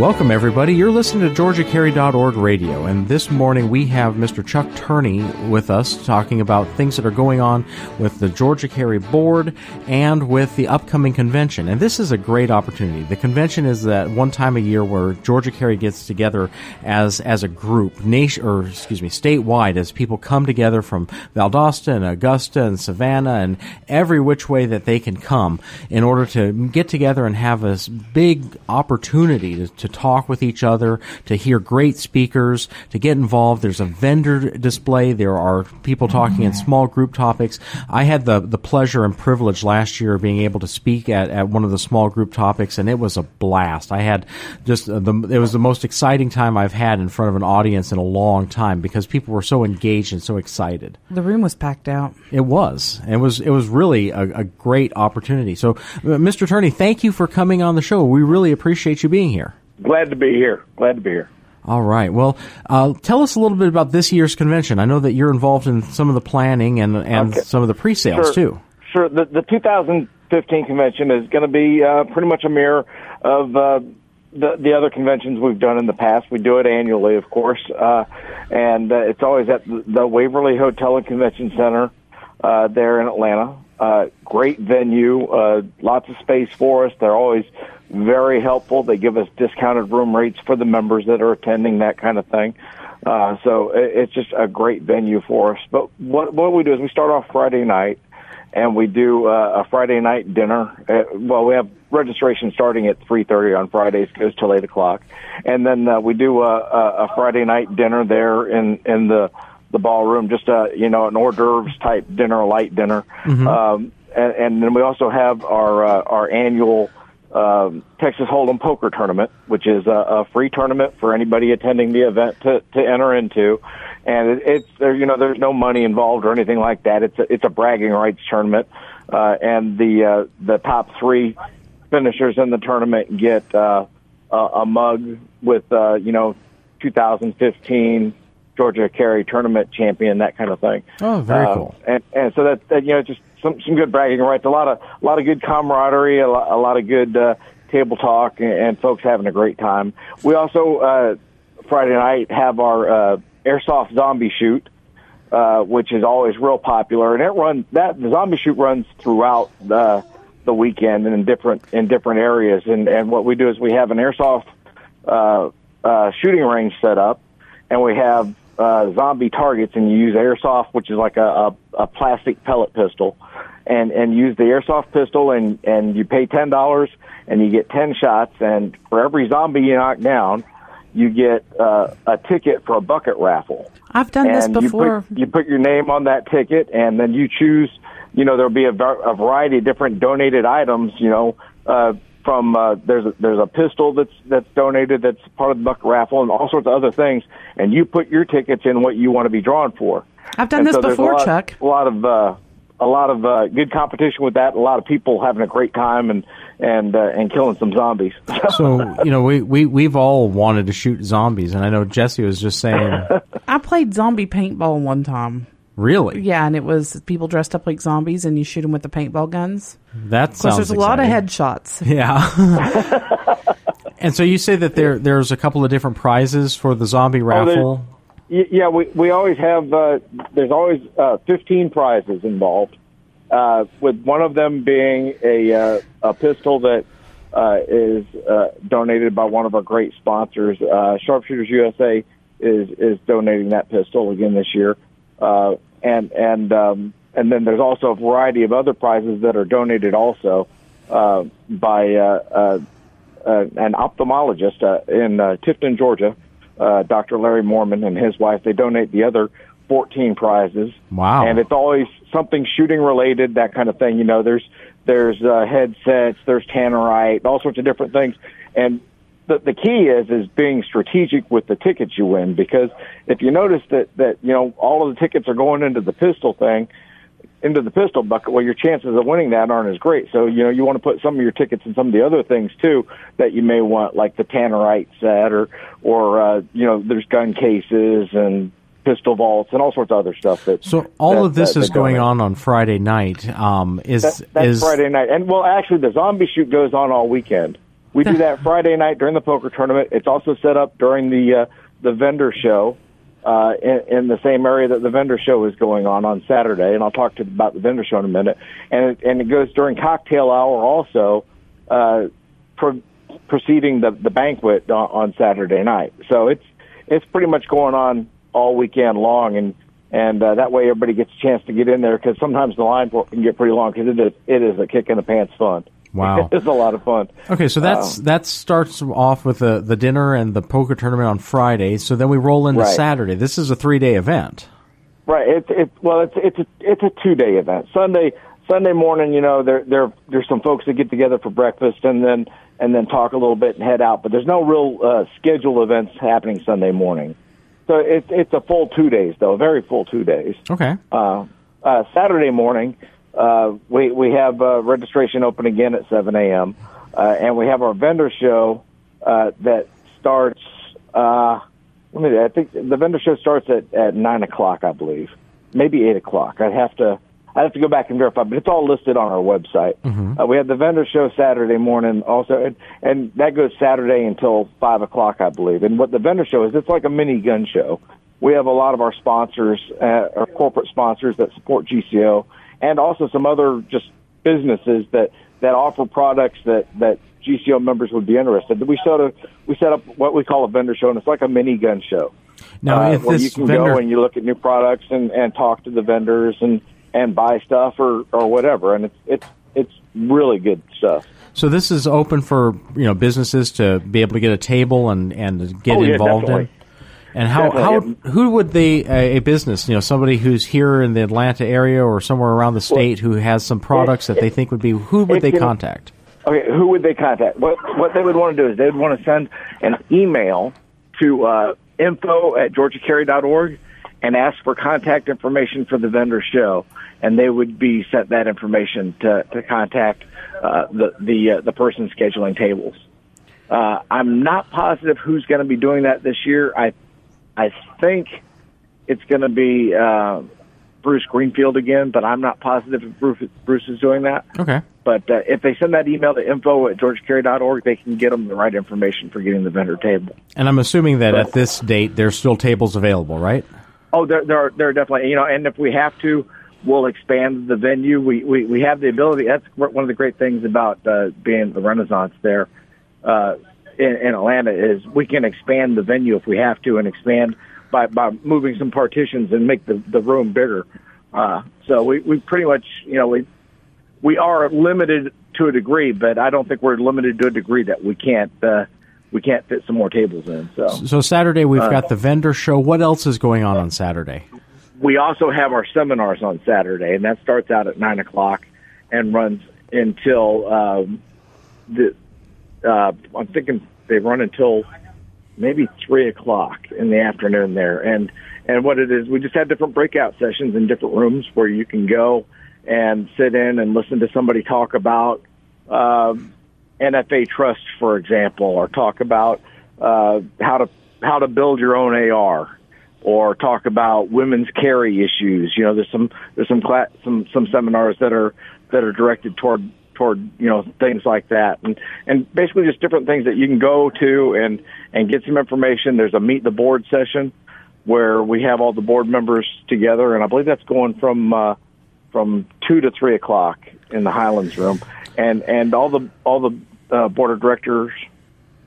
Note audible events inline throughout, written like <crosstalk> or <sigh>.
Welcome, everybody. You're listening to GeorgiaCarry.org radio, and this morning we have Mr. Chuck Turney with us talking about things that are going on with the Georgia Carry Board and with the upcoming convention. And this is a great opportunity. The convention is that one time a year where Georgia Carry gets together as as a group, nation or excuse me, statewide, as people come together from Valdosta and Augusta and Savannah and every which way that they can come in order to get together and have this big opportunity to, to talk with each other, to hear great speakers, to get involved. There's a vendor display. There are people talking in small group topics. I had the, the pleasure and privilege last year of being able to speak at, at one of the small group topics, and it was a blast. I had just the, it was the most exciting time I've had in front of an audience in a long time because people were so engaged and so excited. The room was packed out. It was. It was. It was really a, a great opportunity. So, uh, Mr. Turney, thank you for coming on the show. We really appreciate you being here. Glad to be here. Glad to be here. All right. Well, uh, tell us a little bit about this year's convention. I know that you're involved in some of the planning and and okay. some of the pre-sales sure. too. Sure. The, the 2015 convention is going to be uh, pretty much a mirror of uh, the the other conventions we've done in the past. We do it annually, of course, uh, and uh, it's always at the Waverly Hotel and Convention Center uh, there in Atlanta. Uh, great venue, uh, lots of space for us. They're always very helpful. They give us discounted room rates for the members that are attending, that kind of thing. Uh, so it's just a great venue for us. But what what we do is we start off Friday night, and we do uh, a Friday night dinner. Uh, well, we have registration starting at three thirty on Fridays, goes till eight o'clock, and then uh, we do a, a Friday night dinner there in in the the ballroom, just a you know an hors d'oeuvres type dinner, a light dinner, mm-hmm. um, and, and then we also have our uh, our annual um, Texas Hold'em Poker Tournament, which is a, a free tournament for anybody attending the event to, to enter into. And it, it's there, you know, there's no money involved or anything like that. It's a, it's a bragging rights tournament, uh, and the uh, the top three finishers in the tournament get uh, a, a mug with uh, you know 2015 Georgia Carry tournament champion, that kind of thing. Oh, very uh, cool. And and so that, that you know just some some good bragging rights, a lot of a lot of good camaraderie, a lot, a lot of good uh, table talk, and, and folks having a great time. We also uh, Friday night have our uh, airsoft zombie shoot, uh, which is always real popular, and it runs that the zombie shoot runs throughout the the weekend and in different in different areas. And and what we do is we have an airsoft uh, uh, shooting range set up, and we have uh, zombie targets, and you use airsoft, which is like a, a, a plastic pellet pistol and and use the airsoft pistol and and you pay ten dollars and you get ten shots and for every zombie you knock down you get uh, a ticket for a bucket raffle. I've done and this before. You put, you put your name on that ticket, and then you choose. You know, there'll be a, a variety of different donated items. You know, uh, from uh, there's a, there's a pistol that's that's donated that's part of the bucket raffle, and all sorts of other things. And you put your tickets in what you want to be drawn for. I've done and this so before, a lot, Chuck. A lot of uh, a lot of uh, good competition with that. A lot of people having a great time and and uh, and killing some zombies. <laughs> so you know, we we we've all wanted to shoot zombies, and I know Jesse was just saying. <laughs> I played zombie paintball one time. Really? Yeah, and it was people dressed up like zombies, and you shoot them with the paintball guns. That sounds. there's a lot of headshots. <laughs> Yeah. and so you say that there there's a couple of different prizes for the zombie raffle. Yeah, we we always have. Uh, there's always uh, 15 prizes involved, uh, with one of them being a uh, a pistol that uh, is uh, donated by one of our great sponsors. Uh, Sharpshooters USA is is donating that pistol again this year, uh, and and um, and then there's also a variety of other prizes that are donated also uh, by uh, uh, uh, an ophthalmologist uh, in uh, Tifton, Georgia uh, Dr. Larry Mormon and his wife. They donate the other 14 prizes. Wow. And it's always something shooting related, that kind of thing. You know, there's there's uh, headsets, there's tannerite, all sorts of different things. And the, the key is is being strategic with the tickets you win because if you notice that that you know all of the tickets are going into the pistol thing into the pistol bucket well your chances of winning that aren't as great. So you know you want to put some of your tickets in some of the other things too that you may want like the tannerite set or or uh you know there's gun cases and pistol vaults and all sorts of other stuff that so all that, of this that, is going go on on friday night. Um is that, that's is friday night. And well actually the zombie shoot goes on all weekend. We do <laughs> that Friday night during the poker tournament. It's also set up during the uh, the vendor show uh, in, in the same area that the vendor show is going on on Saturday, and I'll talk to about the vendor show in a minute. And it, and it goes during cocktail hour also, uh, pro- preceding the the banquet on, on Saturday night. So it's it's pretty much going on all weekend long, and and uh, that way everybody gets a chance to get in there because sometimes the line can get pretty long because it is it is a kick in the pants fun. Wow, <laughs> it's a lot of fun. Okay, so that's um, that starts off with the the dinner and the poker tournament on Friday. So then we roll into right. Saturday. This is a three day event. Right. It's it's well, it's it's a it's a two day event. Sunday Sunday morning, you know, there there there's some folks that get together for breakfast and then and then talk a little bit and head out. But there's no real uh, schedule events happening Sunday morning. So it's it's a full two days though, a very full two days. Okay. Uh, uh, Saturday morning uh, we we have uh, registration open again at 7 a.m. Uh, and we have our vendor show uh, that starts. Uh, let me. I think the vendor show starts at at nine o'clock, I believe, maybe eight o'clock. I'd have to. I'd have to go back and verify, but it's all listed on our website. Mm-hmm. Uh, we have the vendor show Saturday morning also, and, and that goes Saturday until five o'clock, I believe. And what the vendor show is, it's like a mini gun show. We have a lot of our sponsors, uh, our corporate sponsors that support GCO, and also some other just businesses that that offer products that that GCO members would be interested. We sort of we set up what we call a vendor show, and it's like a mini gun show. Now, uh, if where you can vendor... go and you look at new products and and talk to the vendors and and buy stuff or or whatever, and it's it's it's really good stuff. So this is open for you know businesses to be able to get a table and and get oh, yeah, involved definitely. in. And how, how who would they a, a business you know somebody who's here in the Atlanta area or somewhere around the state who has some products that they think would be who would they contact? Okay, who would they contact? What what they would want to do is they would want to send an email to uh, info at georgiacarry.org and ask for contact information for the vendor show, and they would be sent that information to to contact uh, the the uh, the person scheduling tables. Uh, I'm not positive who's going to be doing that this year. I I think it's going to be uh, Bruce Greenfield again, but I'm not positive if Bruce, Bruce is doing that. Okay. But uh, if they send that email to info at georgiacarry.org, they can get them the right information for getting the vendor table. And I'm assuming that at this date, there's still tables available, right? Oh, there, there, are, there are definitely, you know, and if we have to, we'll expand the venue. We, we, we have the ability. That's one of the great things about uh, being the Renaissance there. Uh, in, in Atlanta is we can expand the venue if we have to and expand by, by moving some partitions and make the, the room bigger. Uh, so we, we pretty much, you know, we, we are limited to a degree, but I don't think we're limited to a degree that we can't, uh, we can't fit some more tables in. So, so Saturday we've uh, got the vendor show. What else is going on on Saturday? We also have our seminars on Saturday, and that starts out at nine o'clock and runs until um, the. Uh, I'm thinking they run until maybe three o'clock in the afternoon there, and and what it is, we just have different breakout sessions in different rooms where you can go and sit in and listen to somebody talk about. Um, NFA Trust, for example, or talk about uh, how to how to build your own AR, or talk about women's carry issues. You know, there's some there's some cla- some some seminars that are that are directed toward toward you know things like that, and and basically just different things that you can go to and and get some information. There's a meet the board session where we have all the board members together, and I believe that's going from uh, from two to three o'clock in the Highlands room, and and all the all the uh, board of directors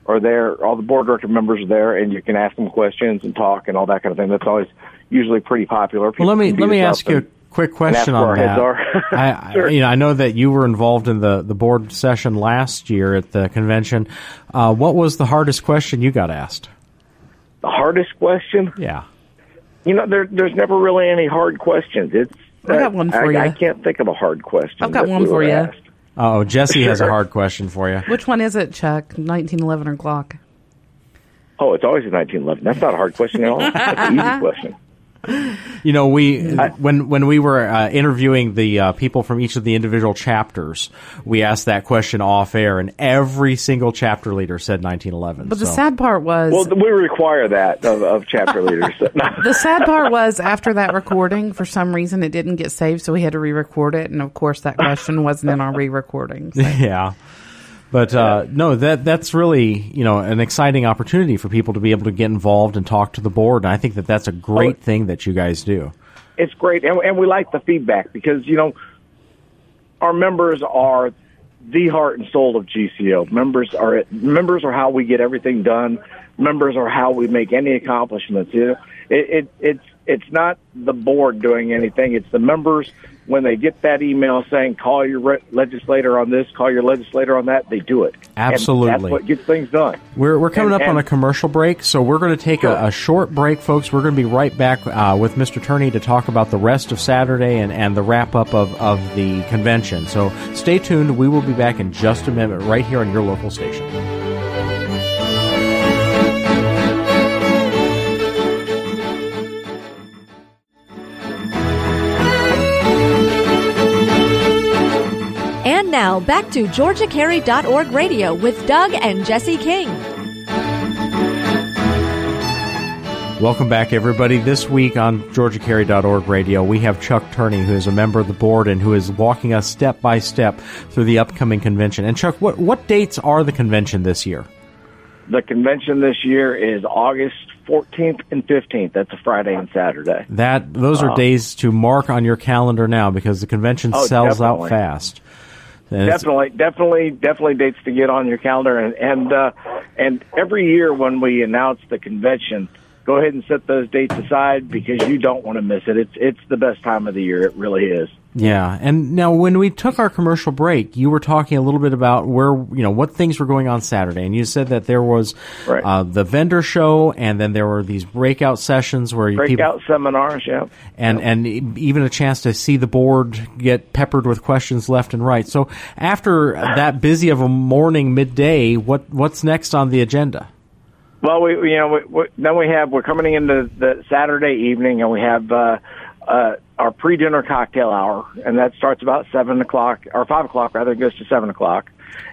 are there. All the board director members are there, and you can ask them questions and talk and all that kind of thing. That's always usually pretty popular. Well, let me let me ask you a quick question on that. <laughs> I, sure. I, you know, I know that you were involved in the the board session last year at the convention. Uh, what was the hardest question you got asked? The hardest question? Yeah. You know, there, there's never really any hard questions. It's I got one for I, you. I can't think of a hard question. I've got one we for you. asked. Oh, Jesse has a hard question for you. Which one is it, Chuck? 1911 or Glock? Oh, it's always a 1911. That's not a hard question at all. That's an easy <laughs> question. You know, we when when we were uh, interviewing the uh, people from each of the individual chapters, we asked that question off air, and every single chapter leader said 1911. But the sad part was Well, we require that of, of chapter <laughs> leaders. the sad part was after that recording, for some reason it didn't get saved, so we had to re-record it, and of course that question wasn't in our re-recording. So. <laughs> yeah. But uh, no, that that's really you know an exciting opportunity for people to be able to get involved and talk to the board, and I think that that's a great Oh. thing that you guys do. it's great, and, and we like the feedback because you know our members are the heart and soul of GCO. Members are members are how we get everything done. Members are how we make any accomplishments. You know, it, it it's it's not the board doing anything. It's the members when they get that email saying call your re- legislator on this, call your legislator on that. They do it. And Absolutely. that's what gets things done. We're, we're coming And- up on a commercial break, so we're going to take Sure. a, a short break, folks. We're going to be right back uh, with Mr. Turney to talk about the rest of Saturday and, and the wrap up of, of the convention. So stay tuned. We will be back in just a minute right here on your local station. Now back to GeorgiaCarry.org radio with Doug and Jesse King. Welcome back, everybody. This week on GeorgiaCarry.org radio, we have Chuck Turney, who is a member of the board and who is walking us step by step through the upcoming convention. And Chuck, what, what dates are the convention this year? The convention this year is August 14th and 15th. That's a Friday and Saturday. That those are uh, days to mark on your calendar now because the convention Oh, sells definitely. out fast. And Definitely, definitely, definitely dates to get on your calendar, and and uh, and every year when we announce the convention, go ahead and set those dates aside because you don't want to miss it. It's it's the best time of the year. It really is. Yeah, and now when we took our commercial break, you were talking a little bit about where you know what things were going on Saturday, and you said that there was Right. uh, the vendor show, and then there were these breakout sessions where you people Breakout seminars, yeah. and and e- even a chance to see the board get peppered with questions left and right. So after that busy of a morning midday, what what's next on the agenda? Well, we we- you know we, we, then we have we're coming into the Saturday evening, and we have uh, uh, our pre-dinner cocktail hour, and that starts about seven o'clock or five o'clock rather. It goes to seven o'clock,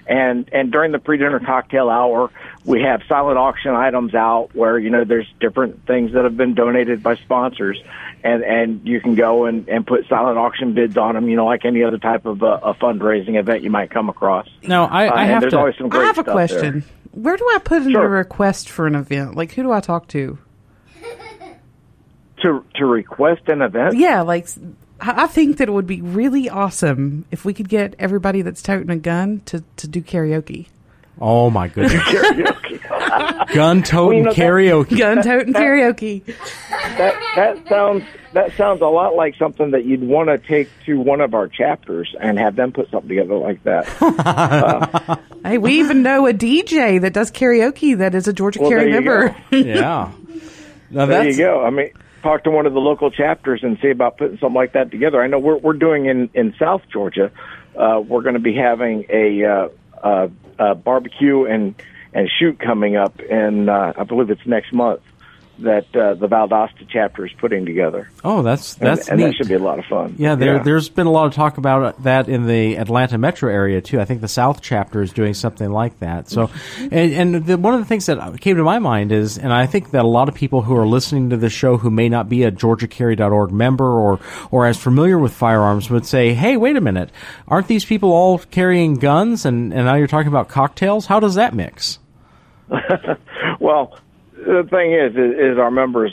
and and during the pre-dinner cocktail hour, we have silent auction items out where you know there's different things that have been donated by sponsors, and and you can go and and put silent auction bids on them, you know, like any other type of uh, a fundraising event you might come across. No, I, Uh, I and have there's to. always some I have a question. there. Question. Where do I put in Sure. a request for an event? Like, who do I talk to? To to request an event. Yeah, like I I think that it would be really awesome if we could get everybody that's toting a gun to, to do karaoke. Oh my <laughs> goodness, Karaoke. Gun toting Well, you know, karaoke. Gun toting karaoke. that that sounds that sounds a lot like something that you'd want to take to one of our chapters and have them put something together like that. <laughs> Hey, we even know a DJ that does karaoke that is a Georgia Well, Carry member. <laughs> yeah. Now there that's you go. I mean, talk to one of the local chapters and see about putting something like that together. I know we're we're doing in in South Georgia. Uh, we're going to be having a uh, uh, uh, barbecue and and shoot coming up in uh, I believe it's next month that uh, the Valdosta chapter is putting together. oh that's that's and, neat. that should be a lot of fun. Yeah, there, there's been a lot of talk about that in the Atlanta metro area too. I think the South chapter is doing something like that. So, <laughs> and, and the, one of the things that came to my mind is, and I think that a lot of people who are listening to the show who may not be a GeorgiaCarry.org member or or as familiar with firearms would say, "Hey, wait a minute, aren't these people all carrying guns?" And and now you're talking about cocktails. How does that mix? <laughs> Well, the thing is, is, is our members,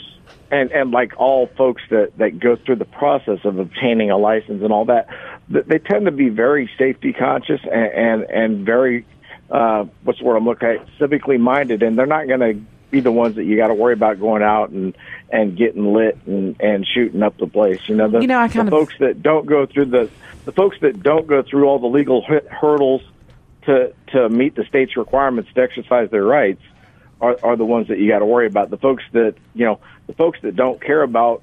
and, and like all folks that, that go through the process of obtaining a license and all that, they tend to be very safety conscious and, and, and very, uh, what's the word I'm looking at, civically minded, and they're not going to be the ones that you got to worry about going out and, and getting lit and, and shooting up the place. You know, the, You know, I kind the of- folks that don't go through the, the folks that don't go through all the legal hurdles to, to meet the state's requirements to exercise their rights are, are the ones that you got to worry about. The folks that you know, the folks that don't care about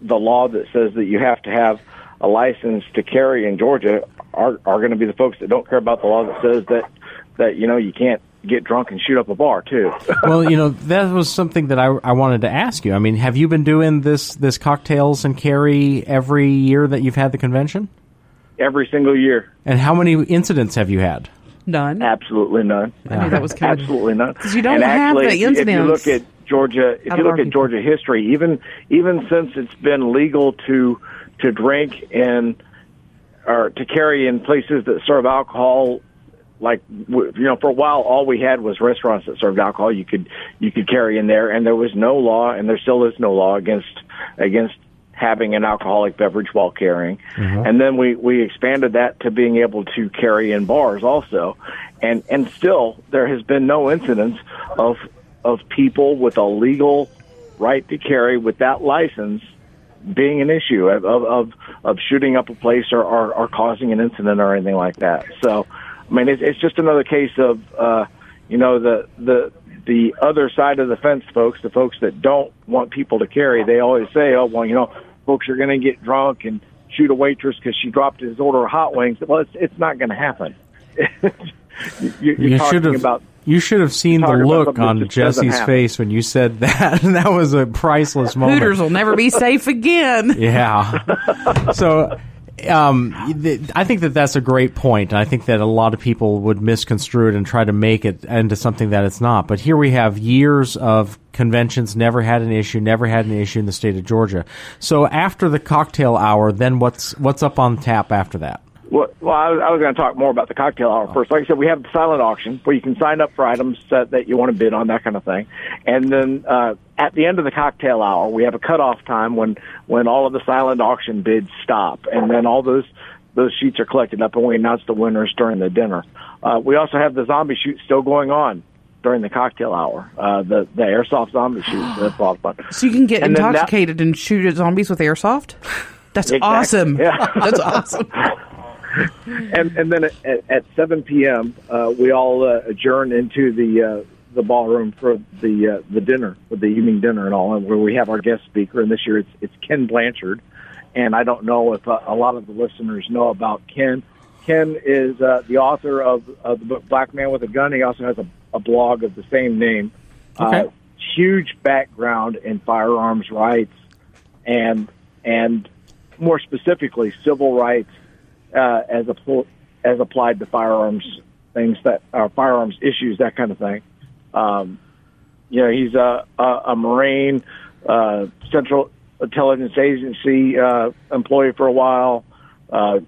the law that says that you have to have a license to carry in Georgia are are going to be the folks that don't care about the law that says that that you know you can't get drunk and shoot up a bar too. <laughs> well, you know that was something that I, I wanted to ask you. I mean, have you been doing this this cocktails and carry every year that you've had the convention? Every single year. And how many incidents have you had? None. Absolutely none. I knew that was kind Absolutely none. Because you don't and have actually, the if you- If you look at Georgia, if you look at Georgia history, even even since it's been legal to to drink in or to carry in places that serve alcohol, like w- you know, for a while, all we had was restaurants that served alcohol. You could you could carry in there, and there was no law, and there still is no law against against having an alcoholic beverage while carrying. And then we we expanded that to being able to carry in bars also, and and still there has been no incidents of of people with a legal right to carry with that license being an issue of of of, of shooting up a place or, or or causing an incident or anything like that. So, I mean, it's, it's just another case of uh, you know the the the other side of the fence, folks, the folks that don't want people to carry. They always say, "Oh, well, you know, folks are going to get drunk and shoot a waitress because she dropped his order of hot wings." Well, it's it's not going to happen. <laughs> you, you're you talking should have about you should have seen the look on Jesse's face when you said <laughs> that. that was a priceless moment. Hooters will never be safe again. Yeah. <laughs> so, um, I think that that's a great point. I think that a lot of people would misconstrue it and try to make it into something that it's not. But here we have years of conventions, never had an issue, never had an issue in the state of Georgia. So after the cocktail hour, then what's what's up on tap after that? Well, well I was, I was going to talk more about the cocktail hour first. Like I said, we have the silent auction where you can sign up for items that, that you want to bid on, that kind of thing. And then uh, at the end of the cocktail hour, we have a cutoff time when when all of the silent auction bids stop, and then all those those sheets are collected up, and we announce the winners during the dinner. Uh, we also have the zombie shoot still going on during the cocktail hour. Uh, the the airsoft zombie shoot. <gasps> That's a lot of fun. So you can get And then that- intoxicated and shoot at zombies with airsoft? That's Exactly. awesome. Yeah. <laughs> That's awesome. <laughs> <laughs> and and then at, at, at 7 p.m. Uh, we all uh, adjourn into the uh, the ballroom for the uh, the dinner, for the evening dinner and all, and where we have our guest speaker. And this year it's it's Ken Blanchard, and I don't know if uh, a lot of the listeners know about Ken. Ken is uh, the author of, of the book Black Man with a Gun. He also has a, a blog of the same name. Okay. Uh, huge background in firearms rights and and more specifically civil rights uh, as a as applied to firearms things that are firearms issues that kind of thing. Um, you know, he's a a, a Marine, uh, Central Intelligence Agency uh, employee for a while. Uh,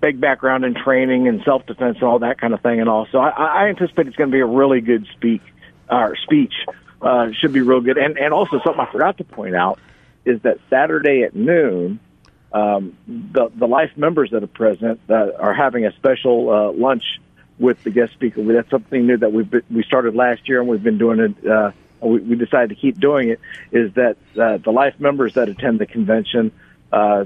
big background in training and self defense and all that kind of thing, and all. So I, I anticipate it's going to be a really good speak or speech. Uh, should be real good, and and also something I forgot to point out is that Saturday at noon, um, the the life members that are present are having a special uh, lunch with the guest speaker. That's something new that we we started last year, and we've been doing it. Uh, we, we decided to keep doing it. Is that uh, the life members that attend the convention uh,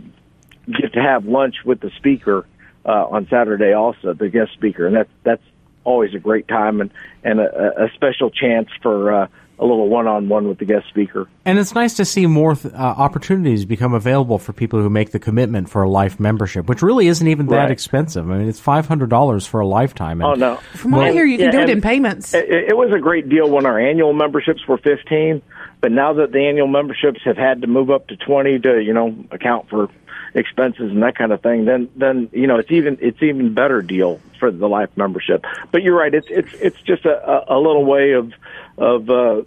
get to have lunch with the speaker uh, on Saturday, also the guest speaker, and that's that's always a great time and and a, a special chance for uh, a little one-on-one with the guest speaker. And it's nice to see more th- uh, opportunities become available for people who make the commitment for a life membership, which really isn't even that Right. expensive. I mean, it's five hundred dollars for a lifetime. And Oh no! From what I hear, you can yeah, do it in payments. It, it was a great deal when our annual memberships were fifteen, but now that the annual memberships have had to move up to twenty to you know account for expenses and that kind of thing, then then you know it's even it's even better deal for the life membership. But you're right; it's it's it's just a, a, little way of of uh,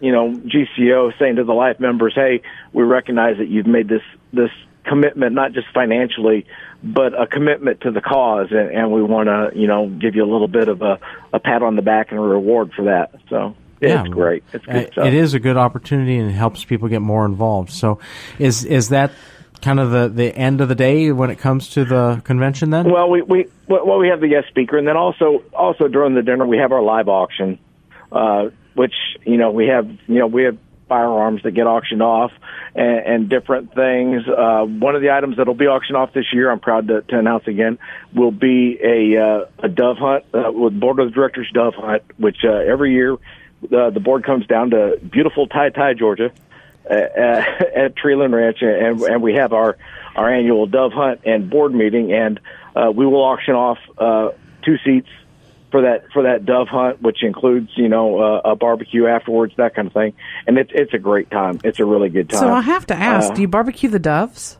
you know GCO saying to the life members, "Hey, we recognize that you've made this this commitment, not just financially." But a commitment to the cause, and, and we want to, you know, give you a little bit of a, a pat on the back and a reward for that. So yeah, it's great. It's good Uh, stuff. It is a good opportunity and it helps people get more involved. So, is is that kind of the, the end of the day when it comes to the convention? Then, Well, we we well we have the guest speaker, and then also also during the dinner we have our live auction, uh, which you know we have you know we have firearms that get auctioned off and, and different things. Uh, one of the items that'll be auctioned off this year, I'm proud to, to announce again, will be a uh, a dove hunt uh, with board of directors dove hunt, which uh, every year uh, the board comes down to beautiful Ty Ty, Georgia uh, at Treeland Ranch, and, and we have our our annual dove hunt and board meeting, and uh, we will auction off uh, two seats for that for that dove hunt, which includes you know uh, a barbecue afterwards, that kind of thing. And it's it's a great time. It's a really good time. So I have to ask: Uh, Do you barbecue the doves?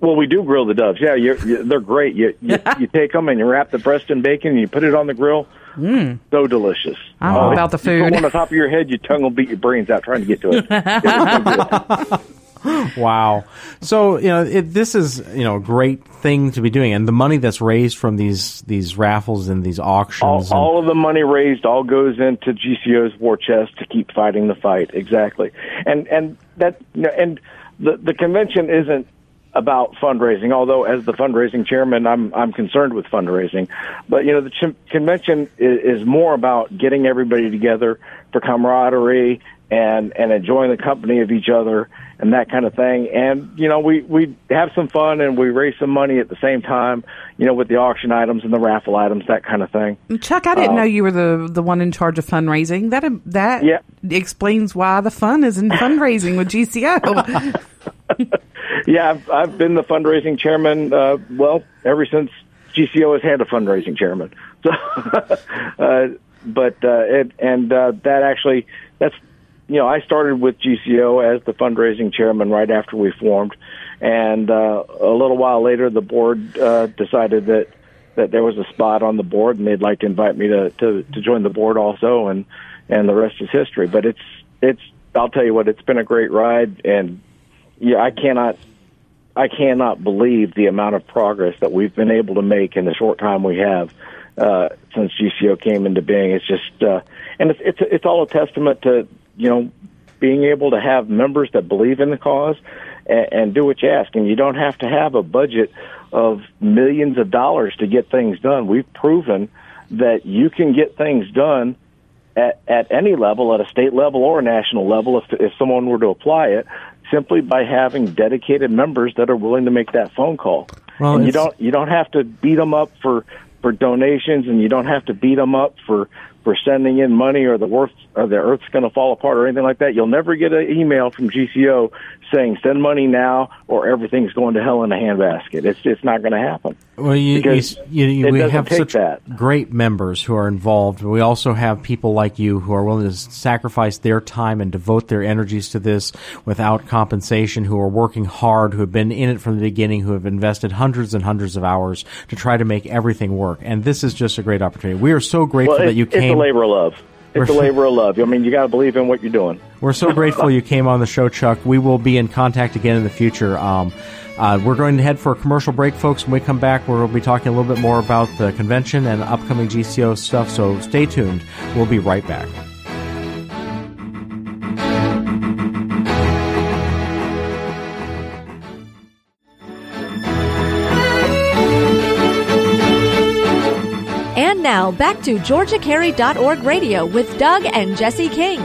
Well, we do grill the doves. Yeah, you're, you they're great. You, you <laughs> you take them and you wrap the breast in bacon and you put it on the grill. Mm. So delicious. I'm all about the You put food. one on top of your head, your tongue will beat your brains out trying to get to it. <laughs> It's. Wow. So you know it, this is you know a great thing to be doing, and the money that's raised from these these raffles and these all, auctions. and- all of the money raised all goes into GCO's war chest to keep fighting the fight. Exactly, and and that you know, and the the convention isn't about fundraising. Although, as the fundraising chairman, I'm I'm concerned with fundraising. But you know, the ch- convention is, is more about getting everybody together for camaraderie and and enjoying the company of each other and that kind of thing. And you know, we we have some fun and we raise some money at the same time. You know, with the auction items and the raffle items, that kind of thing. Chuck, I didn't uh, know you were the the one in charge of fundraising. That that Yeah. explains why the fun is in fundraising with GCO. <laughs> <laughs> Yeah, I've, I've been the fundraising chairman. Uh, well, ever since GCO has had a fundraising chairman. <laughs> So, uh, but uh, it, and uh, that actually that's you know I started with GCO as the fundraising chairman right after we formed, and uh, a little while later the board uh, decided that that there was a spot on the board and they'd like to invite me to, to to join the board also and and the rest is history. But it's it's I'll tell you what it's been a great ride and yeah I cannot I cannot believe the amount of progress that we've been able to make in the short time we have uh, since GCO came into being. It's just, uh, and it's, it's it's all a testament to you know being able to have members that believe in the cause and, and do what you ask. And you don't have to have a budget of millions of dollars to get things done. We've proven that you can get things done at, at any level, at a state level or a national level, if, if someone were to apply it, simply by having dedicated members that are willing to make that phone call. Well, and you don't you don't have to beat them up for for donations, and you don't have to beat them up for for sending in money or the earth or the earth's going to fall apart or anything like that. You'll never get an email from GCO saying send money now or everything's going to hell in a handbasket. It's it's not going to happen. Well, you, you, you, we have such that. great members who are involved. We also have people like you who are willing to sacrifice their time and devote their energies to this without compensation, who are working hard, who have been in it from the beginning, who have invested hundreds and hundreds of hours to try to make everything work. And this is just a great opportunity. We are so grateful Well, that it- you it's a came. labor of love. It's a labor of love. I mean, you got to believe in what you're doing. We're so grateful you came on the show, Chuck. We will be in contact again in the future. Um, uh, we're going to head for a commercial break, folks. When we come back, we'll be talking a little bit more about the convention and upcoming GCO stuff. So stay tuned. We'll be right back. Back to GeorgiaCarry.org radio with Doug and Jesse King.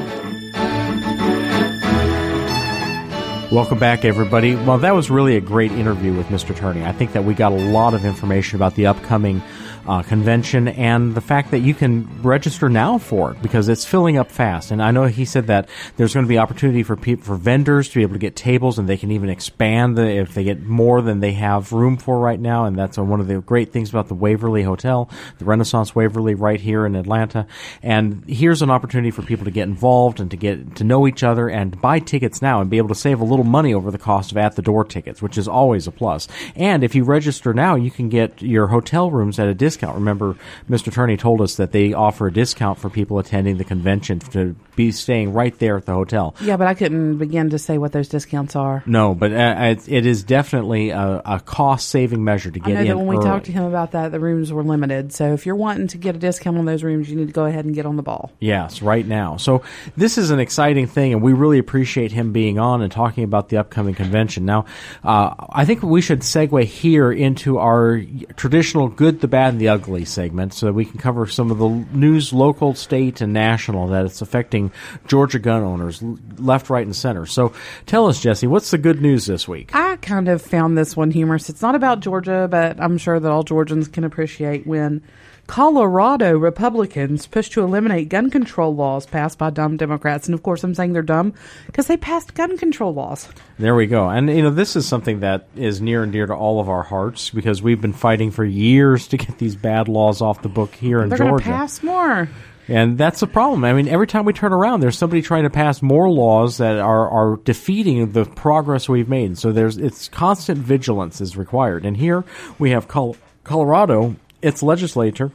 Welcome back, everybody. Well, that was really a great interview with Mr. Turney. I think that we got a lot of information about the upcoming uh, convention and the fact that you can register now for it because it's filling up fast. And I know he said that there's going to be opportunity for for vendors to be able to get tables, and they can even expand the, if they get more than they have room for right now. And that's one of the great things about the Waverly Hotel, the Renaissance Waverly, right here in Atlanta. And here's an opportunity for people to get involved and to get to know each other and buy tickets now and be able to save a little money over the cost of at the door tickets, which is always a plus. And if you register now, you can get your hotel rooms at a discount. Remember, Mr. Turney told us that they offer a discount for people attending the convention to be staying right there at the hotel. yeah, but I couldn't begin to say what those discounts are. No, but uh, it, it is definitely a, a cost saving measure to I get know in. that when we early. talked to him about that, the rooms were limited. So if you're wanting to get a discount on those rooms, you need to go ahead and get on the ball. Yes, right now. So this is an exciting thing, and we really appreciate him being on and talking about the upcoming convention. Now, uh, I think we should segue here into our traditional good, the bad, and the ugly segment, so that we can cover some of the news, local, state, and national that it's affecting Georgia gun owners, left, right, and center. So tell us, Jesse, what's the good news this week? I kind of found this one humorous. It's not about Georgia, but I'm sure that all Georgians can appreciate when Colorado Republicans push to eliminate gun control laws passed by dumb Democrats. And of course, I'm saying they're dumb because they passed gun control laws. There we go. And, you know, this is something that is near and dear to all of our hearts because we've been fighting for years to get these bad laws off the book here in They're going Georgia. to pass more. And that's the problem. I mean, every time we turn around, there's somebody trying to pass more laws that are, are defeating the progress we've made. So there's it's constant vigilance is required. And here we have Col- Colorado, its legislature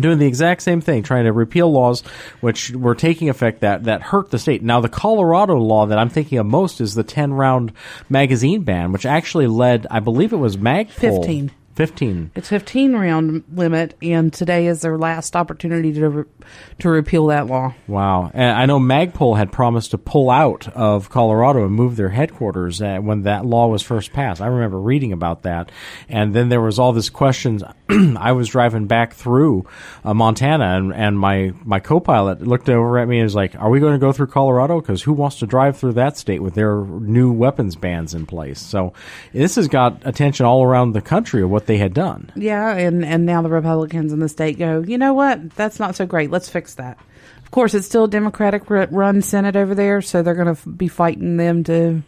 doing the exact same thing, trying to repeal laws which were taking effect that, that hurt the state. Now, the Colorado law that I'm thinking of most is the 10 round magazine ban, which actually led, I believe it was Magpul. 15. 15. It's 15 round limit, and today is their last opportunity to re- to repeal that law. Wow. And I know Magpul had promised to pull out of Colorado and move their headquarters uh, when that law was first passed. I remember reading about that. And then there was all this questions. <clears throat> I was driving back through uh, Montana and, and my, my co-pilot looked over at me and was like, are we going to go through Colorado? Because who wants to drive through that state with their new weapons bans in place? So this has got attention all around the country of what they had done. Yeah, and and now the Republicans in the state go, you know what? That's not so great. Let's fix that. Of course, it's still a Democratic run Senate over there, so they're going to be fighting them to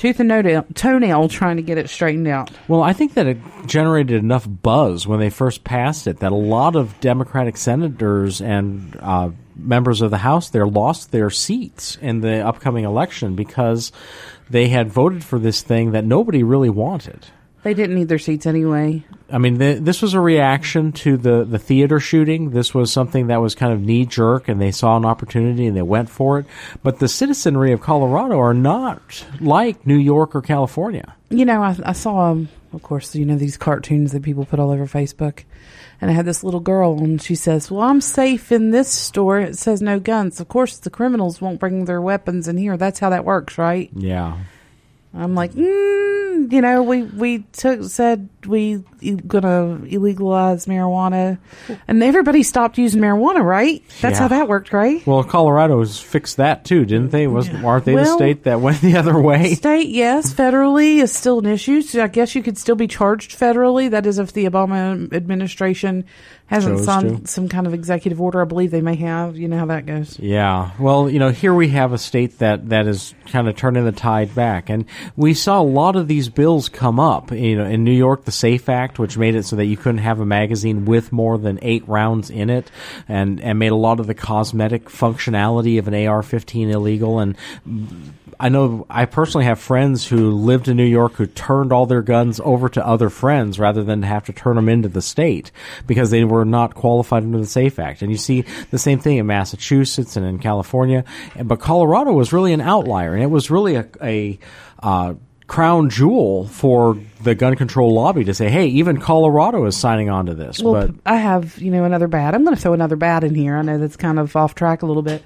tooth and toenail trying to get it straightened out. Well, I think that it generated enough buzz when they first passed it that a lot of Democratic senators and uh, members of the House there lost their seats in the upcoming election because they had voted for this thing that nobody really wanted. They didn't need their seats anyway. I mean, the, this was a reaction to the, the theater shooting. This was something that was kind of knee jerk, and they saw an opportunity and they went for it. But the citizenry of Colorado are not like New York or California. You know, I, I saw, um, of course, you know these cartoons that people put all over Facebook, and I had this little girl, and she says, "Well, I'm safe in this store. It says no guns. Of course, the criminals won't bring their weapons in here. That's how that works, right?" Yeah. I'm like, mm, you know, we we took said we gonna illegalize marijuana, and everybody stopped using marijuana, right? That's Yeah. how that worked, right? Well, Colorado's fixed that too, didn't they? Wasn't aren't they the Well- state that went the other way? State, yes. Federally is still an issue. So I guess you could still be charged federally. That is if the Obama administration hasn't Chose signed to. some kind of executive order. I believe they may have. You know how that goes. Yeah. Well, you know, here we have a state that that is kind of turning the tide back, and we saw a lot of these bills come up. You know, in New York, the Safe Act, which made it so that you couldn't have a magazine with more than eight rounds in it, and and made a lot of the cosmetic functionality of an AR-15 illegal. And I know I personally have friends who lived in New York who turned all their guns over to other friends rather than have to turn them into the state because they were not qualified under the Safe Act. And you see the same thing in Massachusetts and in California. But Colorado was really an outlier, and it was really a, a uh, crown jewel for the gun control lobby to say, "Hey, even Colorado is signing on to this." Well, but I have, you know, another bad. I'm going to throw another bad in here. I know that's kind of off track a little bit.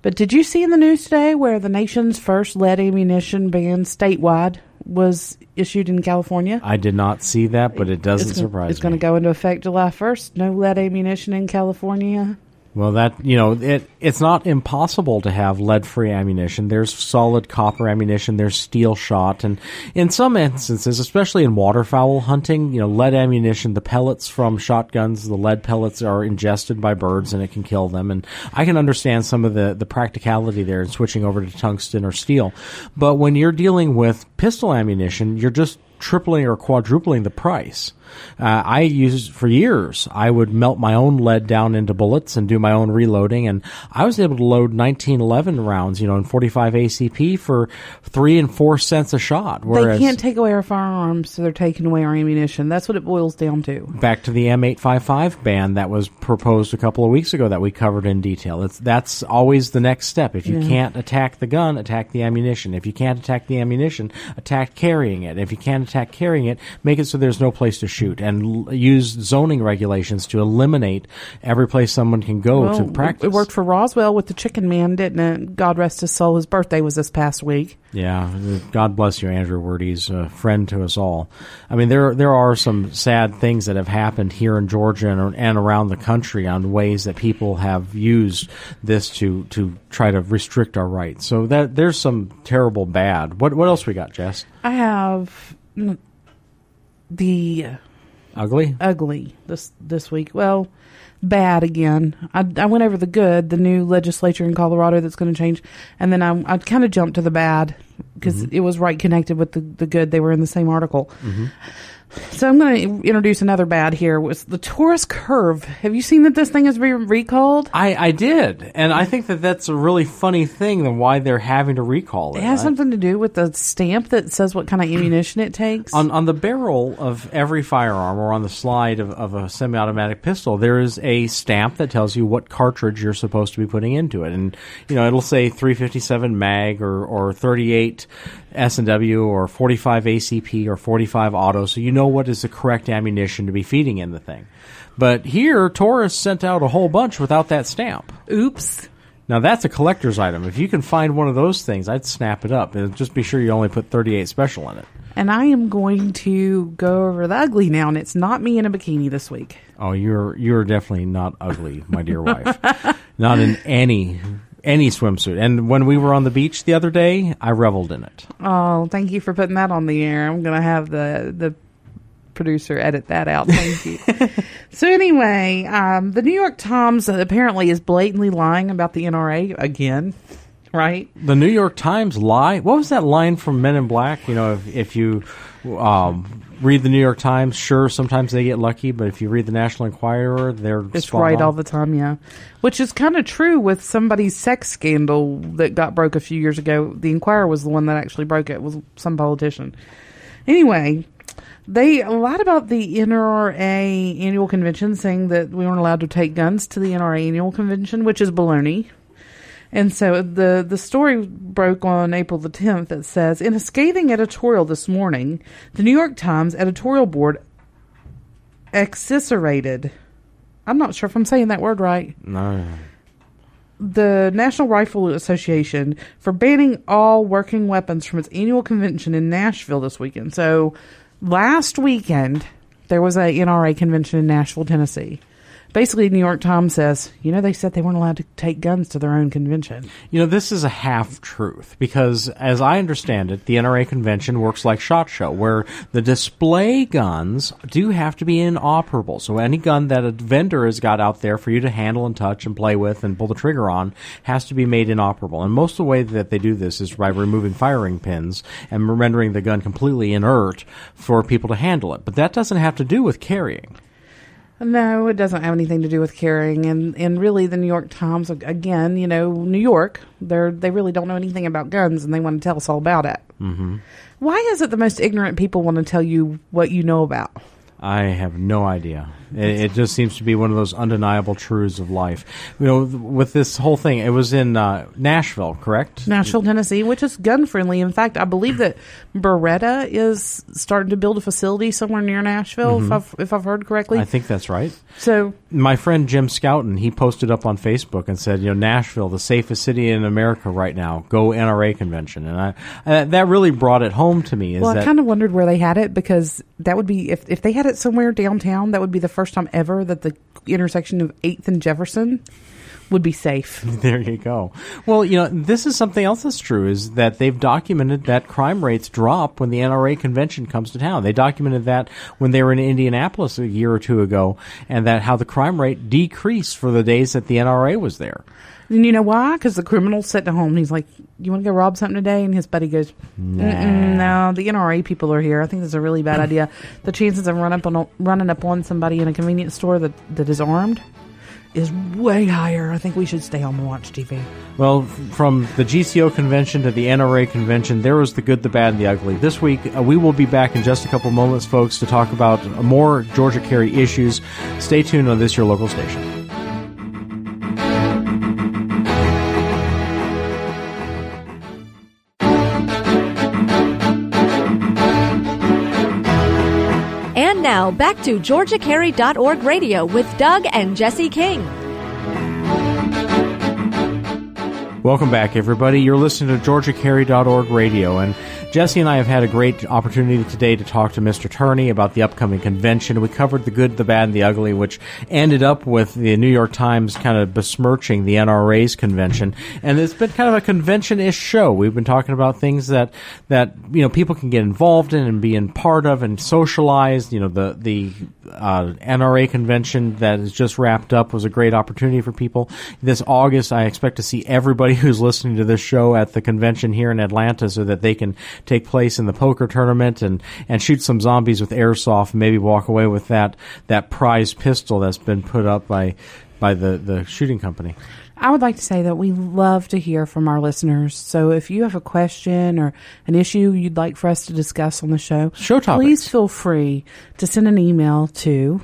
But did you see in the news today where the nation's first lead ammunition ban statewide was issued in California? I did not see that, but it doesn't it's gonna, surprise It's me. It's going to go into effect July 1st. No lead ammunition in California. Well, that you know, it it's not impossible to have lead-free ammunition. There's solid copper ammunition. There's steel shot, and in some instances, especially in waterfowl hunting, you know, lead ammunition, the pellets from shotguns, the lead pellets are ingested by birds, and it can kill them. And I can understand some of the the practicality there in switching over to tungsten or steel, but when you're dealing with pistol ammunition, you're just tripling or quadrupling the price. Uh, I used for years. I would melt my own lead down into bullets and do my own reloading, and I was able to load 1911 rounds, you know, in 45 ACP for three and four cents a shot. Whereas they can't take away our firearms, so they're taking away our ammunition. That's what it boils down to. back to the M855 ban that was proposed a couple of weeks ago that we covered in detail. It's that's always the next step. If you can't attack the gun, attack the ammunition. If you can't attack the ammunition, attack carrying it. If you can't attack carrying it, make it so there's no place to shoot and l- use zoning regulations to eliminate every place someone can go Well, to practice. It worked for Roswell with the chicken man, didn't it? God rest his soul. His birthday was this past week. Yeah, God bless you, Andrew Word. He's a friend to us all. I mean, there there are some sad things that have happened here in Georgia and, and around the country on ways that people have used this to to try to restrict our rights. So that there's some terrible bad. What what else we got, Jess? I have mm, the Ugly. ugly this this week. Well, bad again. I, I went over the good, the new legislature in Colorado that's going to change, and then I, I kind of jumped to the bad because mm-hmm. it was right connected with the, the good. They were in the same article. Mm-hmm. So I'm going to introduce another bad here. Was the Taurus curve? Have you seen that this thing has been recalled? I, I did, and I think that that's a really funny thing. Than why they're having to recall it. It has I- something to do with the stamp that says what kind of ammunition it takes. on on the barrel of every firearm or on the slide of, of a semi-automatic pistol there is a stamp that tells you what cartridge you're supposed to be putting into it and you know it'll say 357 mag or, or 38 S&W or 45 ACP or 45 auto so you know what is the correct ammunition to be feeding in the thing but here Taurus sent out a whole bunch without that stamp Oops. now that's a collector's item if you can find one of those things I'd snap it up and just be sure you only put 38 special in it And I am going to go over the ugly now, and it's not me in a bikini this week. Oh, you're you're definitely not ugly, my dear wife. <laughs> not in any any swimsuit. And when we were on the beach the other day, I reveled in it. Oh, thank you for putting that on the air. I'm going to have the the producer edit that out. Thank you. <laughs> so anyway, um, the New York Times apparently is blatantly lying about the NRA again, right? The New York Times lie. What was that line from Men in Black? You know, if, if you um, read the New York Times, sure, sometimes they get lucky, but if you read the National Enquirer, they're It's right on. all the time, yeah. Which is kind of true with somebody's sex scandal that got broke a few years ago. The Inquirer was the one that actually broke it. Was some politician. Anyway, they lied about the NRA annual convention, saying that we weren't allowed to take guns to the NRA annual convention, which is baloney. And so the the story broke on April the 10th that says in a scathing editorial this morning, the New York Times editorial board exciserated. I'm not sure if I'm saying that word right. No. The National Rifle Association for banning all working weapons from its annual convention in Nashville this weekend. So last weekend there was a NRA convention in Nashville, Tennessee. Basically, New York Times says, you know, they said they weren't allowed to take guns to their own convention. You know, this is a half truth because, as I understand it, the NRA convention works like SHOT Show, where the display guns do have to be inoperable. So any gun that a vendor has got out there for you to handle and touch and play with and pull the trigger on has to be made inoperable. And most of the way that they do this is by removing firing pins and rendering the gun completely inert for people to handle it. But that doesn't have to do with carrying. No, it doesn't have anything to do with carrying, and and really, the New York Times again, you know, New York, they're they really don't know anything about guns, and they want to tell us all about it. Mm-hmm. Why is it the most ignorant people want to tell you what you know about? I have no idea. It, it just seems to be one of those undeniable truths of life. You know, th- with this whole thing, it was in uh, Nashville, correct? Nashville, Tennessee, which is gun friendly. In fact, I believe that Beretta is starting to build a facility somewhere near Nashville, if I've if I've heard correctly. I think that's right. so My friend Jim Scoutten, he posted up on Facebook and said, you know, Nashville, the safest city in America right now. Go NRA convention, and I uh, that really brought it home to me. Is Well, I kind of wondered where they had it because that would be if if they had it somewhere downtown, that would be the first time ever that the intersection of Eighth and Jefferson would be safe. <laughs> There you go. Well, you know, this is something else that's true is that they've documented that crime rates drop when the NRA convention comes to town. They documented that when they were in Indianapolis a year or two ago, and that how the crime rate decreased for the days that the NRA was there. And you know why? Because the criminal's sitting at home and he's like, "You want to go rob something today?" And his buddy goes, "Mm-mm, "No, the NRA people are here. I think this is a really bad idea. The chances of run up on running up on somebody in a convenience store that that is armed." Is way higher. I think we should stay home and watch TV. Well, from the GCO convention to the NRA convention, there was the good, the bad, and the ugly. This week, uh, we will be back in just a couple moments, folks, to talk about more Georgia Carry issues. Stay tuned on this, your local station. Back to GeorgiaCarry.org radio with Doug and Jesse King. Welcome back, everybody. You're listening to GeorgiaCarry.org radio, and Jesse and I have had a great opportunity today to talk to Mr. Turney about the upcoming convention. We covered the good, the bad, and the ugly, which ended up with the New York Times kind of besmirching the NRA's convention. And it's been kind of a convention-ish show. We've been talking about things that that you know people can get involved in and be in part of and socialize. You know, the the uh, NRA convention that is just wrapped up was a great opportunity for people. This August, I expect to see everybody <laughs> who's listening to this show at the convention here in Atlanta so that they can take place in the poker tournament and, and shoot some zombies with airsoft and maybe walk away with that, that prize pistol that's been put up by, by the, the shooting company. I would like to say that we love to hear from our listeners. So if you have a question or an issue you'd like for us to discuss on the show, show topics. please feel free to send an email to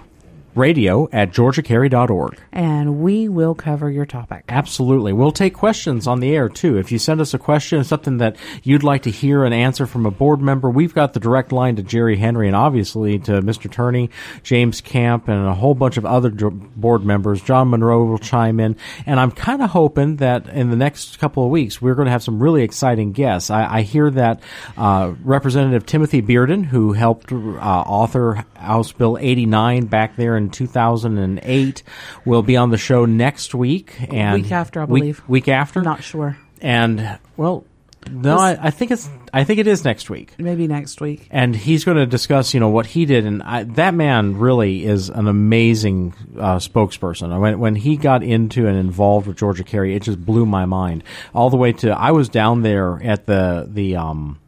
radio at georgiacarry.org. And we will cover your topic. Absolutely. We'll take questions on the air too. If you send us a question, something that you'd like to hear an answer from a board member, we've got the direct line to Jerry Henry and obviously to Mr. Turney, James Camp, and a whole bunch of other board members. John Monroe will chime in. And I'm kind of hoping that in the next couple of weeks, we're going to have some really exciting guests. I, I hear that uh, Representative Timothy Bearden, who helped uh, author House Bill 89 back there in in 2008 will be on the show next week and week after I believe week, week after not sure and well no, I, I, think it's. I think it is next week. Maybe next week. And he's going to discuss, you know, what he did, and I, that man really is an amazing uh, spokesperson. When when he got into and involved with Georgia Carry, it just blew my mind all the way to. I was down there at the the um,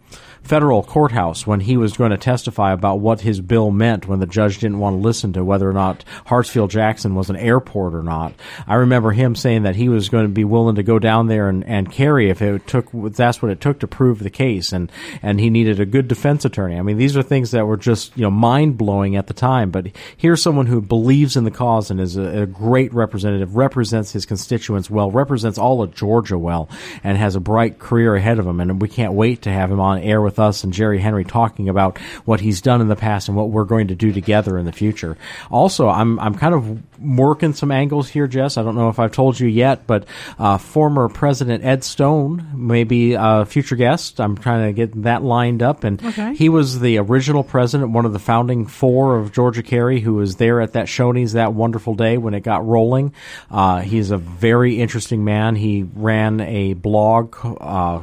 federal courthouse when he was going to testify about what his bill meant when the judge didn't want to listen to whether or not Hartsfield Jackson was an airport or not. I remember him saying that he was going to be willing to go down there and, and carry if it took that's what it took to prove the case and and he needed a good defense attorney. I mean these are things that were just you know mind blowing at the time, but here's someone who believes in the cause and is a, a great representative, represents his constituents well, represents all of Georgia well, and has a bright career ahead of him. And we can't wait to have him on air with with us and Jerry Henry talking about what he's done in the past and what we're going to do together in the future. Also, I'm I'm kind of working some angles here, Jess. I don't know if I've told you yet, but uh, former President Ed Stone may be a future guest. I'm trying to get that lined up, and okay. he was the original president, one of the founding four of Georgia Carry, who was there at that Shoney's that wonderful day when it got rolling. Uh, he's a very interesting man. He ran a blog. Uh,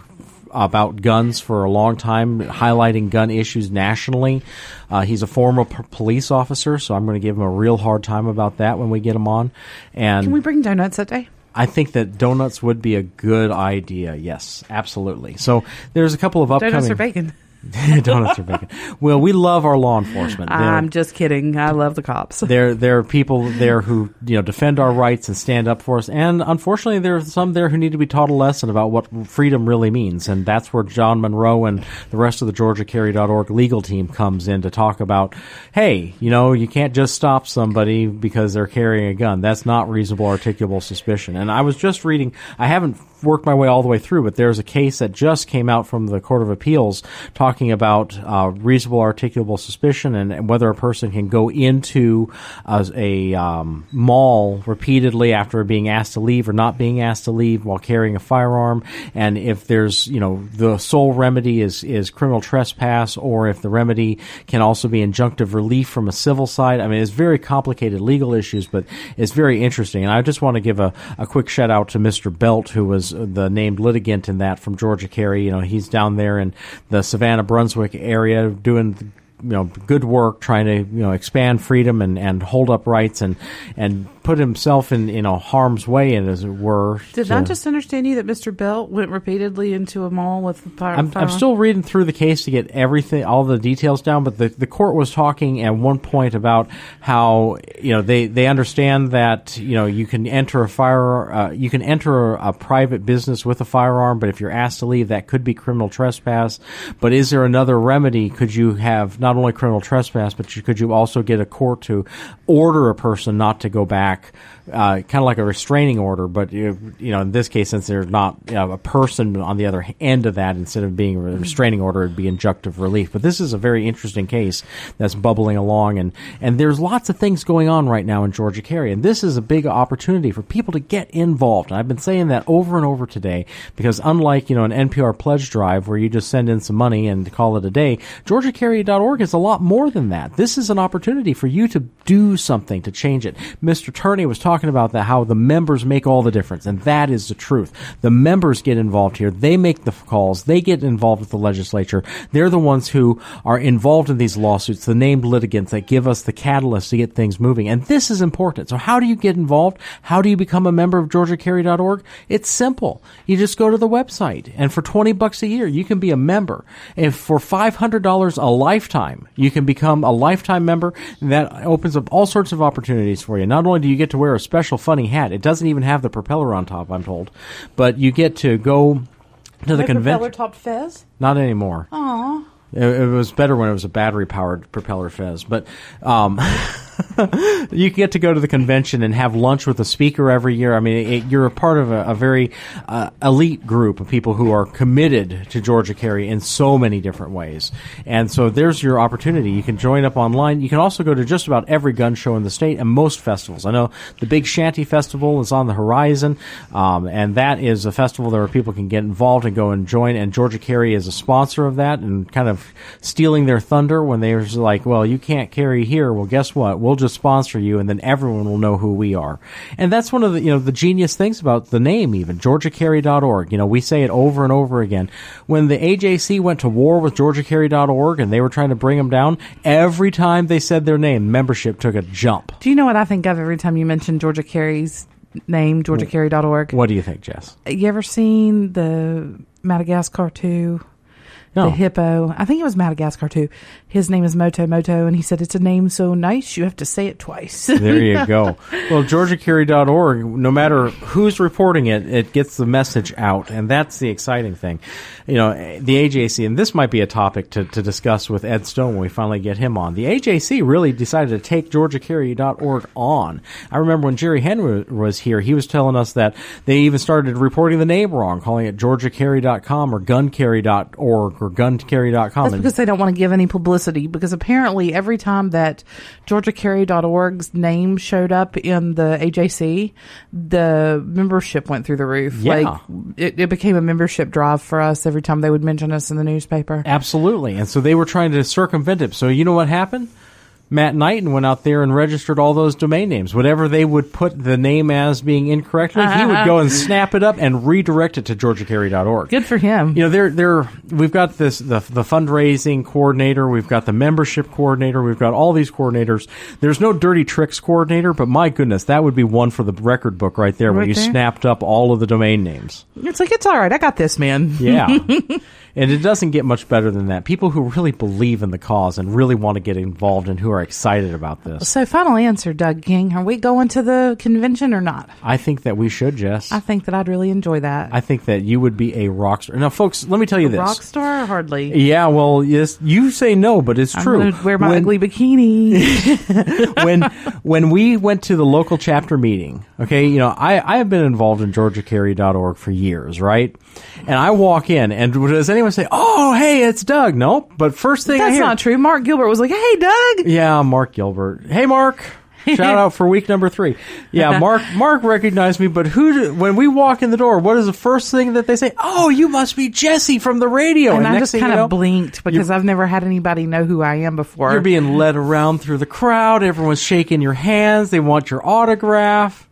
about guns for a long time, highlighting gun issues nationally. Uh, he's a former p- police officer, so I'm going to give him a real hard time about that when we get him on. And can we bring donuts that day? I think that donuts would be a good idea. Yes, absolutely. So there's a couple of upcoming donuts or bacon. <laughs> Donuts are bacon. Well, we love our law enforcement. They're, I'm just kidding. I love the cops. <laughs> there, there are people there who you know defend our rights and stand up for us, and unfortunately, there are some there who need to be taught a lesson about what freedom really means, and that's where John Monroe and the rest of the GeorgiaCarry.org legal team comes in to talk about. Hey, you know, you can't just stop somebody because they're carrying a gun. That's not reasonable, articulable suspicion. And I was just reading. I haven't worked my way all the way through, but there's a case that just came out from the Court of Appeals talking about uh, reasonable articulable suspicion and, and, whether a person can go into a, a um, mall repeatedly after being asked to leave or not being asked to leave while carrying a firearm, and if there's you know the sole remedy is is criminal trespass, or if the remedy can also be injunctive relief from a civil side. I mean, it's very complicated legal issues, but it's very interesting. And I just want to give a, a quick shout out to Mr. Belt, who was the named litigant in that from Georgia Carry. You know, he's down there in the Savannah, Brunswick area doing you know good work trying to you know expand freedom and, and hold up rights and and put himself in you know harm's way, and as it were. Did to, I just understand you that Mr. Belt went repeatedly into a mall with fire? I'm, I'm, still reading through the case to get everything, all the details down. But the the court was talking at one point about how you know they they understand that you know you can enter a fire uh, you can enter a, a private business with a firearm, but if you're asked to leave, that could be criminal trespass. But is there another remedy? Could you have not not only criminal trespass, but you, could you also get a court to order a person not to go back, uh, kind of like a restraining order, but you, you know, in this case, since there's not you know, a person on the other end of that, instead of being a restraining order, it'd be injunctive relief. But this is a very interesting case that's bubbling along, and and there's lots of things going on right now in Georgia Carry, and this is a big opportunity for people to get involved. And I've been saying that over and over today because unlike you know an NPR pledge drive where you just send in some money and call it a day, GeorgiaCarry.org is a lot more than that. This is an opportunity for you to do something to change it. Mr. Turney was talking about that how the members make all the difference, and that is the truth. The members get involved here. They make the calls. They get involved with the legislature. They're the ones who are involved in these lawsuits, the named litigants that give us the catalyst to get things moving. And this is important. So how do you get involved? How do you become a member of GeorgiaCarry.org? It's simple. You just go to the website, and for 20 bucks a year, you can be a member. And for $500 a lifetime, you can become a lifetime member. That opens up all sorts of opportunities for you. Not only do you get to wear a special funny hat, it doesn't even have the propeller on top, I'm told, but you get to go to the convention. Propeller topped fez. Not anymore. Aw. It, it was better when it was a battery powered propeller fez, but um, <laughs> <laughs> you get to go to the convention and have lunch with a speaker every year. I mean, it, you're a part of a, a very uh, elite group of people who are committed to Georgia Carry in so many different ways. And so there's your opportunity. You can join up online. You can also go to just about every gun show in the state and most festivals. I know the Big Shanty Festival is on the horizon, um, and that is a festival where people can get involved and go and join. And Georgia Carry is a sponsor of that and kind of stealing their thunder when they're like, well, you can't carry here. Well, guess what? We'll just sponsor you, and then everyone will know who we are. And that's one of the you know the genius things about the name, even GeorgiaCarry.org. You know, we say it over and over again. When the AJC went to war with GeorgiaCarry.org and they were trying to bring them down, every time they said their name, membership took a jump. Do you know what I think of every time you mention Georgia Carry's name, GeorgiaCarry.org? What do you think, Jess? You ever seen the Madagascar 2? No. The hippo. I think it was Madagascar too. His name is Moto Moto, and he said it's a name so nice you have to say it twice. <laughs> There you go. Well, GeorgiaCarry.org, no matter who's reporting it, it gets the message out, and that's the exciting thing. You know, the AJC, and this might be a topic to, to discuss with Ed Stone when we finally get him on. The AJC really decided to take GeorgiaCarry.org on. I remember when Jerry Henry was here, he was telling us that they even started reporting the name wrong, calling it GeorgiaCarry.com or GunCarry.org or GunCarry.com. That's because they don't want to give any publicity. Because apparently, every time that GeorgiaCarry.org's name showed up in the AJC, the membership went through the roof. Yeah. Like it, it became a membership drive for us every time they would mention us in the newspaper. Absolutely. And so they were trying to circumvent it. So you know what happened? Matt Knighton went out there and registered all those domain names. Whatever they would put the name as being incorrectly, he would go and uh-huh. snap it up and redirect it to georgiacarry.org. Good for him. You know, they're, they're, we've got this, the, the fundraising coordinator, we've got the membership coordinator, we've got all these coordinators. There's no dirty tricks coordinator, but my goodness, that would be one for the record book right there where Right you there. snapped up all of the domain names. It's like it's all right. I got this, man. Yeah. <laughs> and it doesn't get much better than that. People who really believe in the cause and really want to get involved and who are excited about this. So, final answer, Doug King. Are we going to the convention or not? I think that we should, Jess. I think that I'd really enjoy that. I think that you would be a rock star. Now, folks, let me tell you this. Rock star? Hardly. Yeah, well, yes, you say no, but it's I'm true. wear my When- ugly bikini. <laughs> when when we went to the local chapter meeting, okay, you know, I, I have been involved in GeorgiaCarry.org for years, right? And I walk in, and does anyone say, "Oh, hey, it's Doug"? Nope. But first thing I That's hear, not true. Mark Gilbert was like, "Hey, Doug." Yeah, Mark Gilbert. Hey, Mark. <laughs> Shout out for week number three. Yeah, <laughs> Mark. Mark recognized me, but who? Do, when we walk in the door, what is the first thing that they say? Oh, you must be Jesse from the radio. And I just kind you of know, blinked because I've never had anybody know who I am before. You're being led around through the crowd. Everyone's shaking your hands. They want your autograph.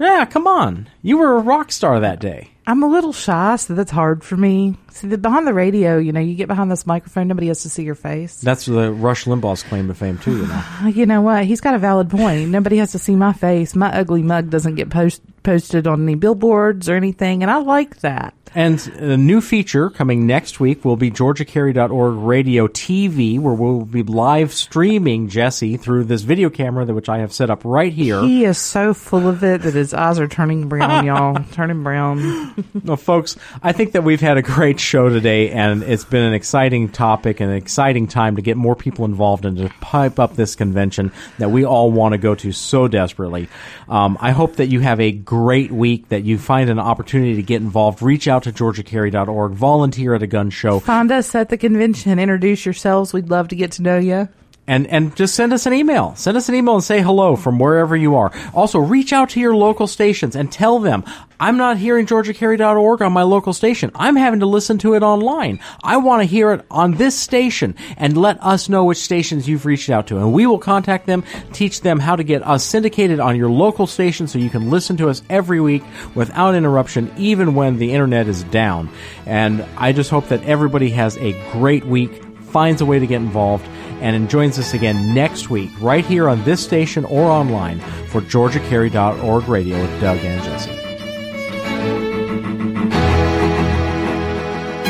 Yeah, come on. You were a rock star that day. I'm a little shy, so that's hard for me. See, the, behind the radio, you know, you get behind this microphone, nobody has to see your face. That's the Rush Limbaugh's claim to fame too. You know. <sighs> You know what? He's got a valid point. Nobody has to see my face. My ugly mug doesn't get post posted on any billboards or anything, and I like that. And a new feature coming next week will be georgiacarry.org radio TV, where we'll be live streaming Jesse through this video camera that which I have set up right here. He is so full of it that his eyes are turning brown, <laughs> y'all. Turning brown. well, folks, I think that we've had a great show today, and it's been an exciting topic and an exciting time to get more people involved and to pipe up this convention that we all want to go to so desperately. Um, I hope that you have a great week, that you find an opportunity to get involved. Reach out to georgiacarry.org, volunteer at a gun show. Find us at the convention. Introduce yourselves. We'd love to get to know you and and just send us an email. Send us an email and say hello from wherever you are. Also, reach out to your local stations and tell them I'm not hearing GeorgiaCarry.org on my local station. I'm having to listen to it online. I want to hear it on this station and let us know which stations you've reached out to, and we will contact them, teach them how to get us syndicated on your local station so you can listen to us every week without interruption, even when the internet is down. And I just hope that everybody has a great week, finds a way to get involved and joins us again next week, right here on this station or online for GeorgiaCarry.org radio with Doug and Jesse.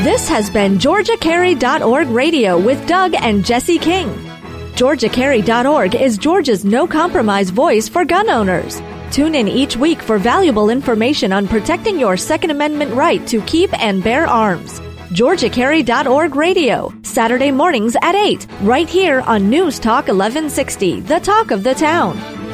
This has been GeorgiaCarry.org radio with Doug and Jesse King. GeorgiaCarry.org is Georgia's no compromise voice for gun owners. Tune in each week for valuable information on protecting your Second Amendment right to keep and bear arms. GeorgiaCarry.org radio, Saturday mornings at 8, right here on News Talk 1160, the talk of the town.